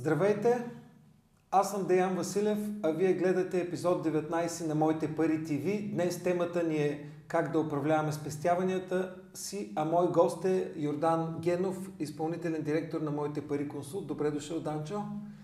Здравейте! Аз съм Деян Василев, а вие гледате епизод 19 на Моите пари ТВ. Днес темата ни е как да управляваме спестяванията си, а мой гост е Йордан Генов, изпълнителен директор на Моите пари консулт. Добре дошъл, Данчо.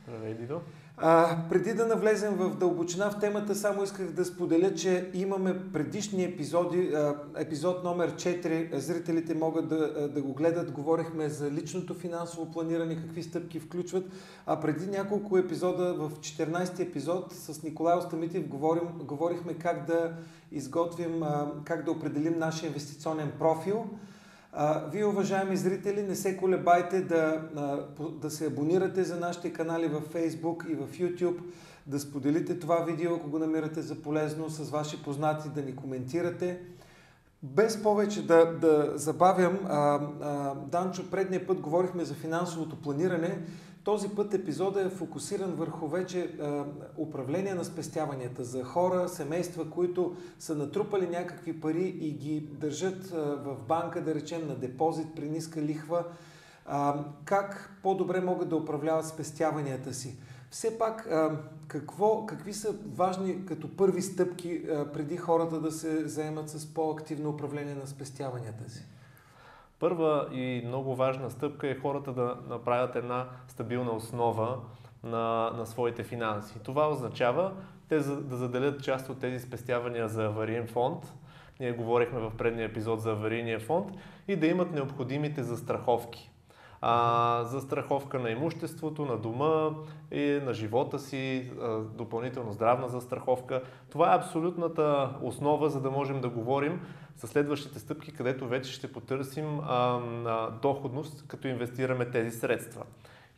Здравей, Дидо. А, преди да навлезем в дълбочина в темата, само исках да споделя, че имаме предишни епизоди, епизод номер 4, зрителите могат да, да го гледат, говорихме за личното финансово планиране, какви стъпки включват, а преди няколко епизода, в 14 епизод с Николай Остамитив говорим, говорихме как да изготвим, как да определим нашия инвестиционен профил. Вие, уважаеми зрители, не се колебайте да, да се абонирате за нашите канали в Facebook и в YouTube, да споделите това видео, ако го намирате за полезно, с ваши познати, да ни коментирате. Без повече да, да забавям, а, а, Данчо, предния път говорихме за финансовото планиране. Този път епизода е фокусиран върху вече а, управление на спестяванията за хора, семейства, които са натрупали някакви пари и ги държат а, в банка, да речем на депозит при ниска лихва. А, как по-добре могат да управляват спестяванията си? Все пак, а, какво, какви са важни като първи стъпки а, преди хората да се заемат с по-активно управление на спестяванията си? Първа и много важна стъпка е хората да направят една стабилна основа на, на своите финанси. Това означава те да заделят част от тези спестявания за авариен фонд. Ние говорихме в предния епизод за аварийния фонд и да имат необходимите застраховки. А, за страховка на имуществото, на дома и на живота си, а, допълнително здравна застраховка. Това е абсолютната основа, за да можем да говорим за следващите стъпки, където вече ще потърсим а, доходност, като инвестираме тези средства.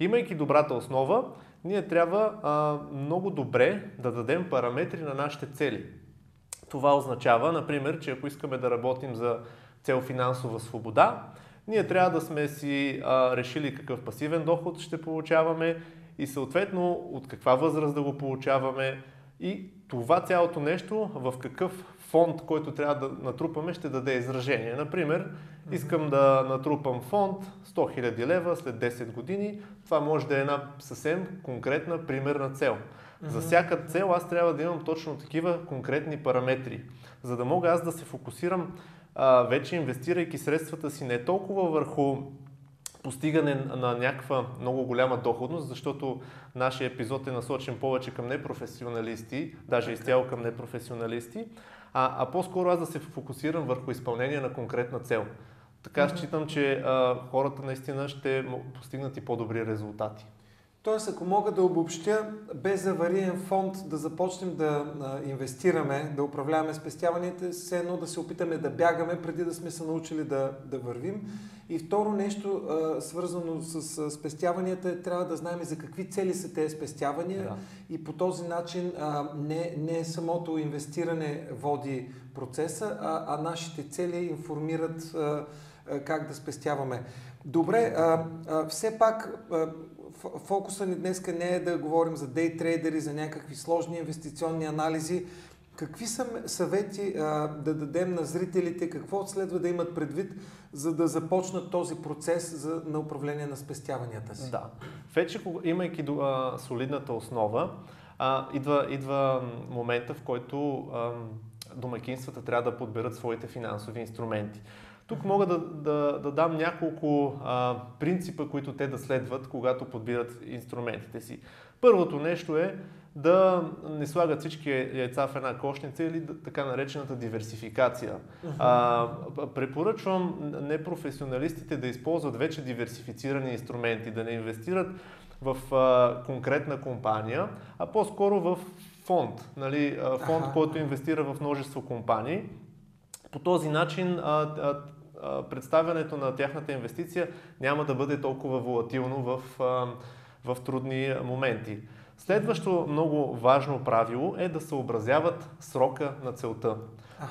Имайки добрата основа, ние трябва а, много добре да дадем параметри на нашите цели. Това означава, например, че ако искаме да работим за цел финансова свобода, ние трябва да сме си а, решили какъв пасивен доход ще получаваме и съответно от каква възраст да го получаваме и това цялото нещо в какъв фонд, който трябва да натрупаме, ще даде изражение. Например, искам да натрупам фонд 100 000 лева след 10 години. Това може да е една съвсем конкретна примерна цел. За всяка цел аз трябва да имам точно такива конкретни параметри, за да мога аз да се фокусирам а, вече инвестирайки средствата си не толкова върху постигане на някаква много голяма доходност, защото нашия епизод е насочен повече към непрофесионалисти, даже изцяло към непрофесионалисти, а, а по-скоро аз да се фокусирам върху изпълнение на конкретна цел. Така mm-hmm. считам, че а, хората наистина ще постигнат и по-добри резултати. Тоест, ако мога да обобщя, без авариен фонд да започнем да инвестираме, да управляваме спестяванията, все едно да се опитаме да бягаме преди да сме се научили да, да вървим. И второ нещо, свързано с спестяванията, трябва да знаем за какви цели са тези спестявания да. и по този начин не, не самото инвестиране води процеса, а, а нашите цели информират как да спестяваме. Добре, а, а, все пак а, фокуса ни днес не е да говорим за дейтрейдери, за някакви сложни инвестиционни анализи. Какви са съвети а, да дадем на зрителите, какво следва да имат предвид, за да започнат този процес за, на управление на спестяванията си? Да. Вече, имайки а, солидната основа, а, идва, идва момента, в който а, домакинствата трябва да подберат своите финансови инструменти. Тук мога да, да, да дам няколко а, принципа, които те да следват, когато подбират инструментите си. Първото нещо е да не слагат всички яйца в една кошница или така наречената диверсификация. А, препоръчвам непрофесионалистите да използват вече диверсифицирани инструменти, да не инвестират в а, конкретна компания, а по-скоро в фонд. Нали, фонд, ага. който инвестира в множество компании. По този начин а, а, представянето на тяхната инвестиция няма да бъде толкова волатилно в, в трудни моменти. Следващо много важно правило е да съобразяват срока на целта.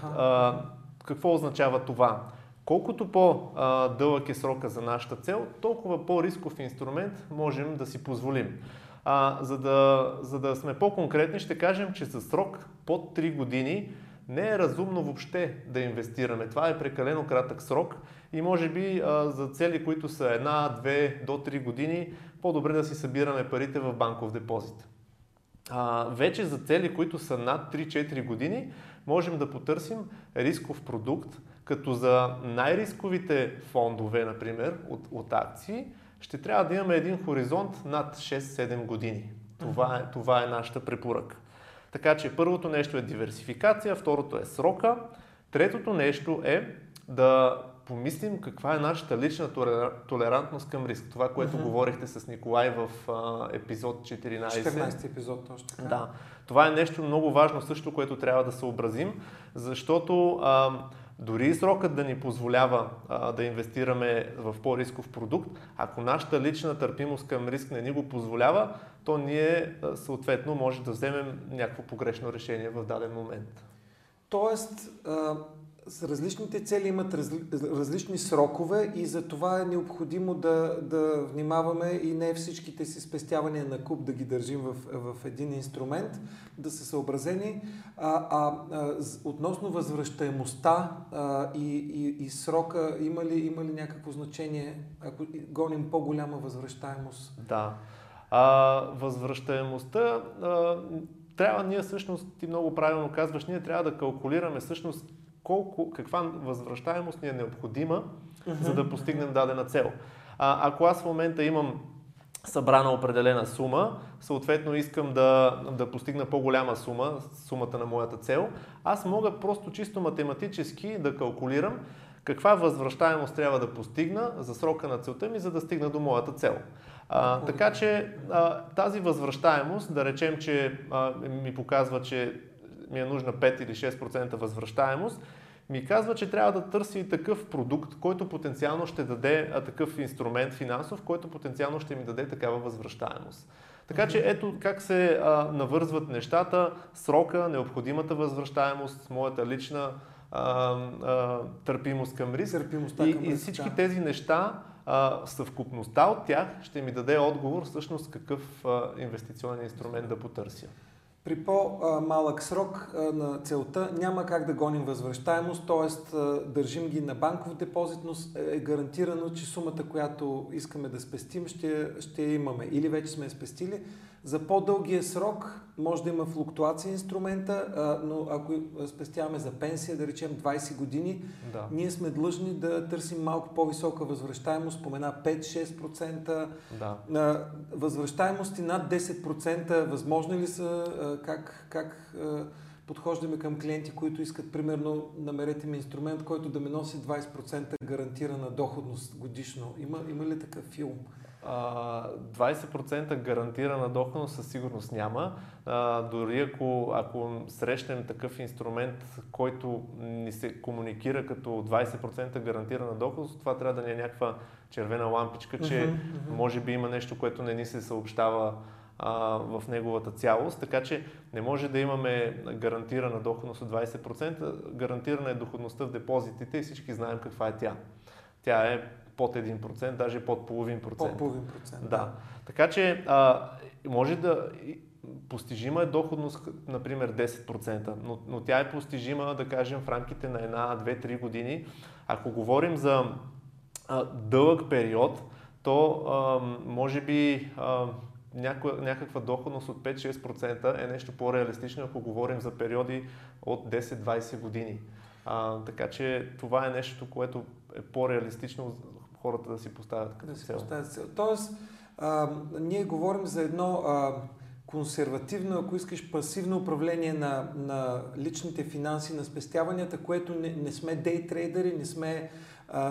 Ага. какво означава това? Колкото по-дълъг е срока за нашата цел, толкова по-рисков инструмент можем да си позволим. А, за, да, за да сме по-конкретни, ще кажем, че за срок под 3 години не е разумно въобще да инвестираме. Това е прекалено кратък срок и може би а, за цели, които са една, две до три години, по-добре да си събираме парите в банков депозит. А, вече за цели, които са над 3-4 години, можем да потърсим рисков продукт, като за най-рисковите фондове, например, от, от акции, ще трябва да имаме един хоризонт над 6-7 години. Това е, това е нашата препоръка. Така че първото нещо е диверсификация, второто е срока, третото нещо е да помислим каква е нашата лична толерантност към риск. Това, което mm-hmm. говорихте с Николай в а, епизод 14. 14 епизод, точно така. Да. Това е нещо много важно също, което трябва да съобразим, защото а, дори срокът да ни позволява а, да инвестираме в по-рисков продукт, ако нашата лична търпимост към риск не ни го позволява, то ние съответно може да вземем някакво погрешно решение в даден момент. Тоест, а, с различните цели имат разли, различни срокове и за това е необходимо да, да внимаваме и не всичките си спестявания на куп да ги държим в, в един инструмент, да са съобразени. А, а, а относно възвръщаемостта а, и, и, и срока, има ли, има ли някакво значение, ако гоним по-голяма възвръщаемост? Да. А, възвръщаемостта а, трябва ние всъщност, ти много правилно казваш, ние трябва да калкулираме всъщност колко, каква възвръщаемост ни е необходима, uh-huh. за да постигнем дадена цел. А, ако аз в момента имам събрана определена сума, съответно искам да, да постигна по-голяма сума, сумата на моята цел, аз мога просто чисто математически да калкулирам каква възвръщаемост трябва да постигна за срока на целта ми, за да стигна до моята цел. А, така че а, тази възвръщаемост, да речем, че а, ми показва, че ми е нужна 5 или 6% възвръщаемост, ми казва, че трябва да търси и такъв продукт, който потенциално ще даде а, такъв инструмент финансов, който потенциално ще ми даде такава възвръщаемост. Така че ето как се а, навързват нещата, срока, необходимата възвръщаемост, моята лична а, а, търпимост към риск Търпимостта и, към и всички тези неща, а, съвкупността от тях ще ми даде отговор всъщност какъв а, инвестиционен инструмент да потърся. При по-малък срок на целта няма как да гоним възвръщаемост, т.е. държим ги на банков депозит, но е гарантирано, че сумата, която искаме да спестим, ще, ще имаме. Или вече сме спестили, за по-дългия срок може да има флуктуация инструмента, но ако спестяваме за пенсия, да речем 20 години, да. ние сме длъжни да търсим малко по-висока възвръщаемост, спомена 5-6%. Да. Възвръщаемости над 10% възможни ли са? Как, как подхождаме към клиенти, които искат, примерно, намерете ми инструмент, който да ми носи 20% гарантирана доходност годишно. Има, има ли такъв филм? 20% гарантирана доходност със сигурност няма. А, дори ако, ако срещнем такъв инструмент, който ни се комуникира като 20% гарантирана доходност, това трябва да ни е някаква червена лампичка, че uh-huh, uh-huh. може би има нещо, което не ни се съобщава а, в неговата цялост. Така че не може да имаме гарантирана доходност от 20%. Гарантирана е доходността в депозитите и всички знаем каква е тя. Тя е под 1%, даже под половин процент. Под половин процент. Да. Така че а, може да постижима е доходност, например 10%, но, но тя е постижима, да кажем, в рамките на една, две, три години. Ако говорим за а, дълъг период, то а, може би а, някаква, някаква доходност от 5-6% е нещо по-реалистично, ако говорим за периоди от 10-20 години. А, така че това е нещо, което е по-реалистично хората да си поставят като да цел. Поставят цел. Тоест, а, ние говорим за едно а, консервативно, ако искаш, пасивно управление на, на личните финанси, на спестяванията, което не, не сме дей трейдери, не сме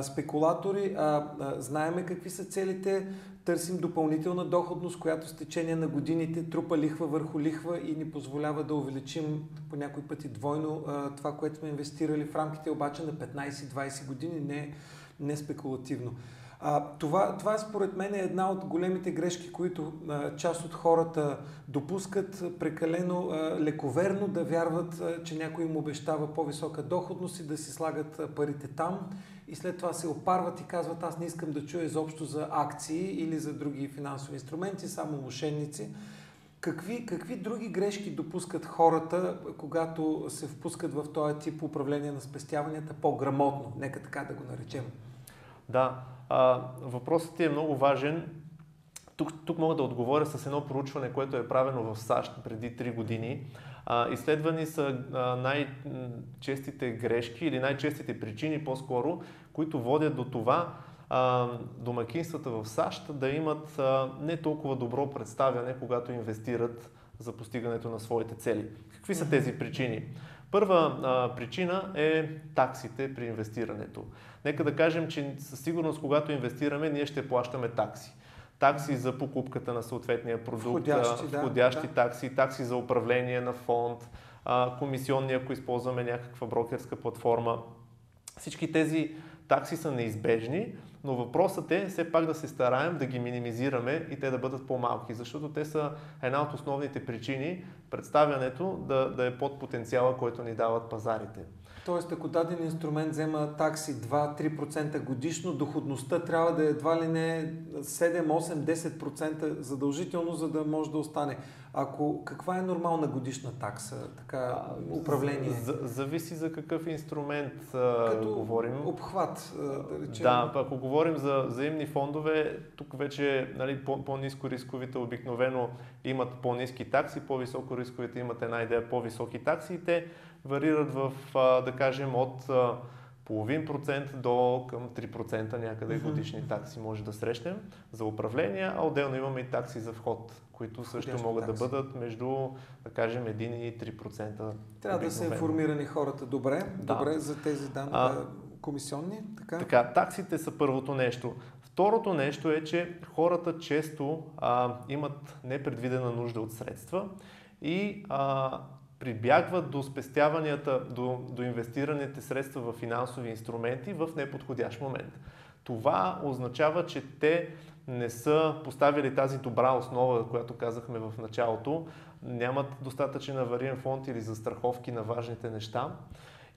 спекулатори, а, а знаеме какви са целите, търсим допълнителна доходност, която с течение на годините трупа лихва върху лихва и ни позволява да увеличим по някой пъти двойно а, това, което сме инвестирали в рамките обаче на 15-20 години, не не спекулативно. А, това, това според мен е една от големите грешки, които а, част от хората допускат прекалено а, лековерно да вярват, а, че някой им обещава по-висока доходност и да си слагат а, парите там и след това се опарват и казват аз не искам да чуя изобщо за акции или за други финансови инструменти, само мошенници. Какви, какви други грешки допускат хората, когато се впускат в този тип управление на спестяванията по-грамотно? Нека така да го наречем. Да, а, въпросът ти е много важен. Тук, тук мога да отговоря с едно проучване, което е правено в САЩ преди 3 години. А, изследвани са а, най-честите грешки или най-честите причини по-скоро, които водят до това а, домакинствата в САЩ да имат а, не толкова добро представяне, когато инвестират за постигането на своите цели. Какви са тези причини? Първа а, причина е таксите при инвестирането. Нека да кажем, че със сигурност, когато инвестираме, ние ще плащаме такси. Такси за покупката на съответния продукт, входящи, да, входящи да. такси, такси за управление на фонд, а, комисионни, ако използваме някаква брокерска платформа. Всички тези такси са неизбежни, но въпросът е все пак да се стараем да ги минимизираме и те да бъдат по-малки, защото те са една от основните причини представянето да, да е под потенциала, който ни дават пазарите. Тоест, ако даден инструмент взема такси 2-3% годишно, доходността трябва да е едва ли не 7-8-10% задължително, за да може да остане. Ако каква е нормална годишна такса, така управление? За, зависи за какъв инструмент Като говорим. Обхват, да речем. Да, ако говорим за взаимни фондове, тук вече нали, по, по-низко рисковите обикновено имат по-низки такси, по-високо рисковите имат една идея по-високи такси и те варират в, да кажем, от половин процент до към 3% някъде годишни такси може да срещнем за управление, а отделно имаме и такси за вход, които също могат такси. да бъдат между, да кажем, 1 и 3%. Трябва да са информирани хората добре, да. добре за тези данни, а, комисионни. Така? така, таксите са първото нещо. Второто нещо е, че хората често а, имат непредвидена нужда от средства и а, прибягват до спестяванията, до, до инвестираните средства в финансови инструменти в неподходящ момент. Това означава, че те не са поставили тази добра основа, която казахме в началото, нямат достатъчен авариен фонд или застраховки на важните неща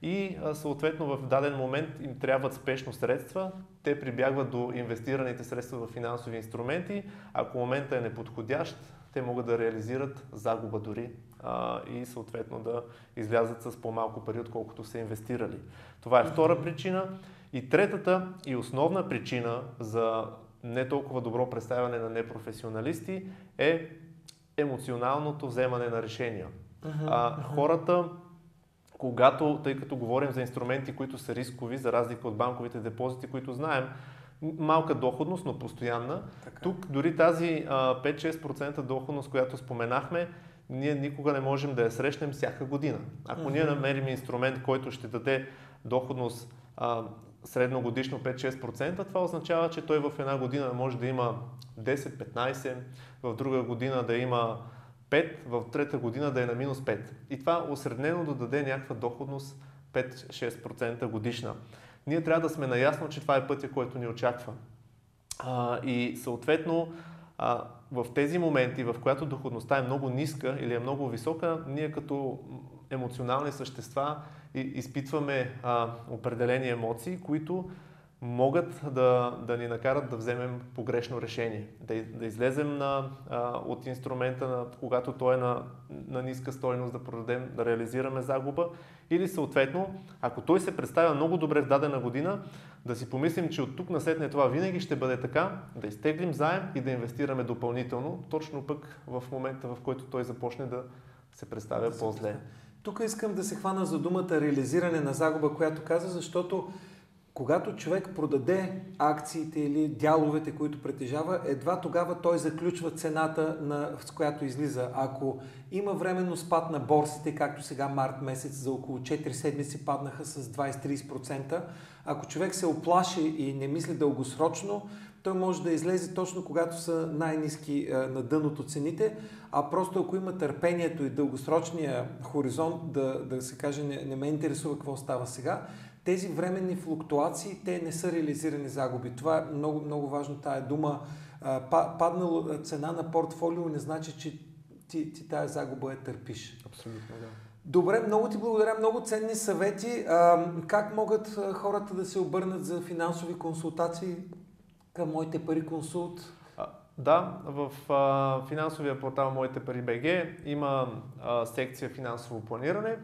и съответно в даден момент им трябват спешно средства, те прибягват до инвестираните средства в финансови инструменти, ако момента е неподходящ, те могат да реализират загуба дори а, и съответно да излязат с по-малко пари, отколкото са инвестирали. Това е втора причина. И третата и основна причина за не толкова добро представяне на непрофесионалисти е емоционалното вземане на решения. А, хората, когато, тъй като говорим за инструменти, които са рискови, за разлика от банковите депозити, които знаем, малка доходност, но постоянна. Така. Тук дори тази 5-6% доходност, която споменахме, ние никога не можем да я срещнем всяка година. Ако mm-hmm. ние намерим инструмент, който ще даде доходност а, средногодишно 5-6%, това означава, че той в една година може да има 10-15, в друга година да има 5, в трета година да е на минус 5. И това осреднено да даде някаква доходност 5-6% годишна. Ние трябва да сме наясно, че това е пътя, който ни очаква. А, и съответно, а, в тези моменти, в която доходността е много ниска или е много висока, ние като емоционални същества изпитваме а, определени емоции, които могат да, да ни накарат да вземем погрешно решение, да, да излезем на, а, от инструмента, на, когато той е на, на ниска стойност, да продадем, да реализираме загуба или съответно, ако той се представя много добре в дадена година, да си помислим, че от тук на сетне това винаги ще бъде така, да изтеглим заем и да инвестираме допълнително, точно пък в момента, в който той започне да се представя да по-зле. Тук искам да се хвана за думата реализиране на загуба, която каза, защото когато човек продаде акциите или дяловете, които притежава, едва тогава той заключва цената, на, с която излиза. Ако има временно спад на борсите, както сега март месец за около 4 седмици паднаха с 20-30%, ако човек се оплаши и не мисли дългосрочно, той може да излезе точно когато са най-низки е, на дъното цените, а просто ако има търпението и дългосрочния хоризонт да, да се каже не, не ме интересува какво става сега, тези временни флуктуации, те не са реализирани загуби. Това е много, много важно, тая дума. Паднала цена на портфолио не значи, че ти, ти тая загуба я търпиш. Абсолютно, да. Добре, много ти благодаря. Много ценни съвети. как могат хората да се обърнат за финансови консултации към моите пари консулт? Да, в а, финансовия портал Моите пари БГ има а, секция финансово планиране.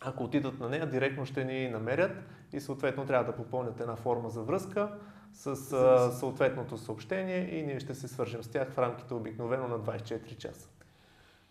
Ако отидат на нея, директно ще ни намерят и съответно трябва да попълнят една форма за връзка с съответното съобщение и ние ще се свържем с тях в рамките обикновено на 24 часа.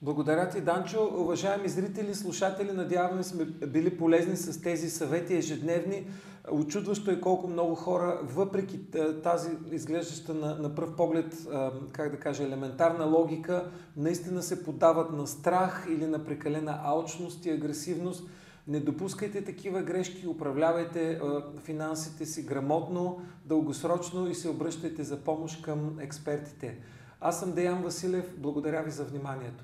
Благодаря ти, Данчо. Уважаеми зрители, слушатели, надяваме сме били полезни с тези съвети ежедневни. Очудващо е колко много хора, въпреки тази изглеждаща на, на пръв поглед, как да кажа, елементарна логика, наистина се подават на страх или на прекалена алчност и агресивност. Не допускайте такива грешки, управлявайте финансите си грамотно, дългосрочно и се обръщайте за помощ към експертите. Аз съм Деян Василев. Благодаря ви за вниманието.